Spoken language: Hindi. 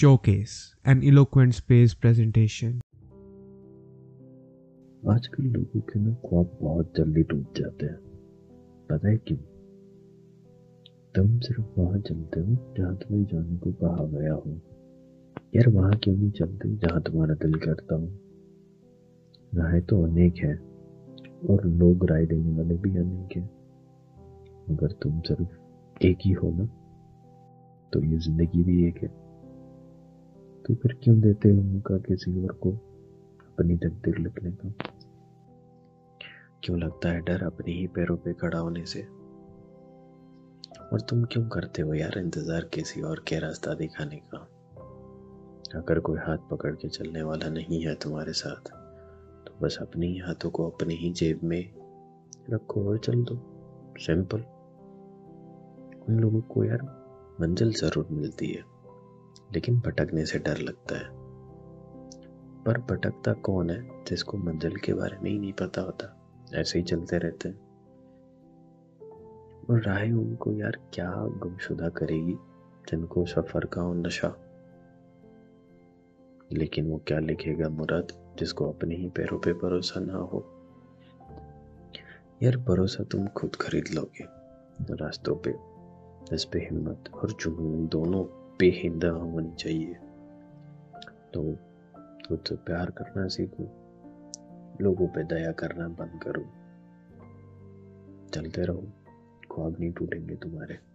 Showcase, an eloquent space presentation. आजकल लोगों के ना ख्वाब बहुत जल्दी टूट जाते हैं। पता है क्यों? तुम सिर्फ़ वहाँ चलते हो जहाँ तुम्हें जाने को कहा गया हो। यार वहाँ क्यों नहीं चलते जहाँ तुम्हारा दिल करता हो? राय तो अनेक है, और लोग राय देने वाले भी अनेक हैं। मगर तुम सिर्फ़ एक ही हो ना? तो ये ज़िंदगी भी एक है। तो फिर क्यों देते हो मौका किसी और को अपनी तकदीर लिखने का? क्यों लगता है डर अपने ही पैरों पे खड़ा होने से? और तुम क्यों करते हो यार इंतज़ार किसी और के रास्ता दिखाने का? अगर कोई हाथ पकड़ के चलने वाला नहीं है तुम्हारे साथ तो बस अपने ही हाथों को अपनी ही जेब में रखो और चल दो। सिंपल उन लोगों को यार मंजिल ज़रूर मिलती है। लेकिन भटकने से डर लगता है। पर भटकता कौन है, जिसको मंजिल के बारे में ही नहीं पता होता? ऐसे ही चलते रहते हैं। और राह उनको यार क्या गुमशुदा करेगी, जिनको सफ़र का हो नशा? लेकिन वो क्या लिखेगा मुराद, जिसको अपने ही पैरों पे भरोसा ना हो? यार भरोसा तुम खुद खरीद लोगे, रास्तों पे। इस पे हिम्मत और जुनून दोनों बेहिंदा होनी चाहिए। तो खुद से प्यार करना सीखो, लोगों पे दया करना बंद करो। चलते रहो, ख्वाब नहीं टूटेंगे तुम्हारे।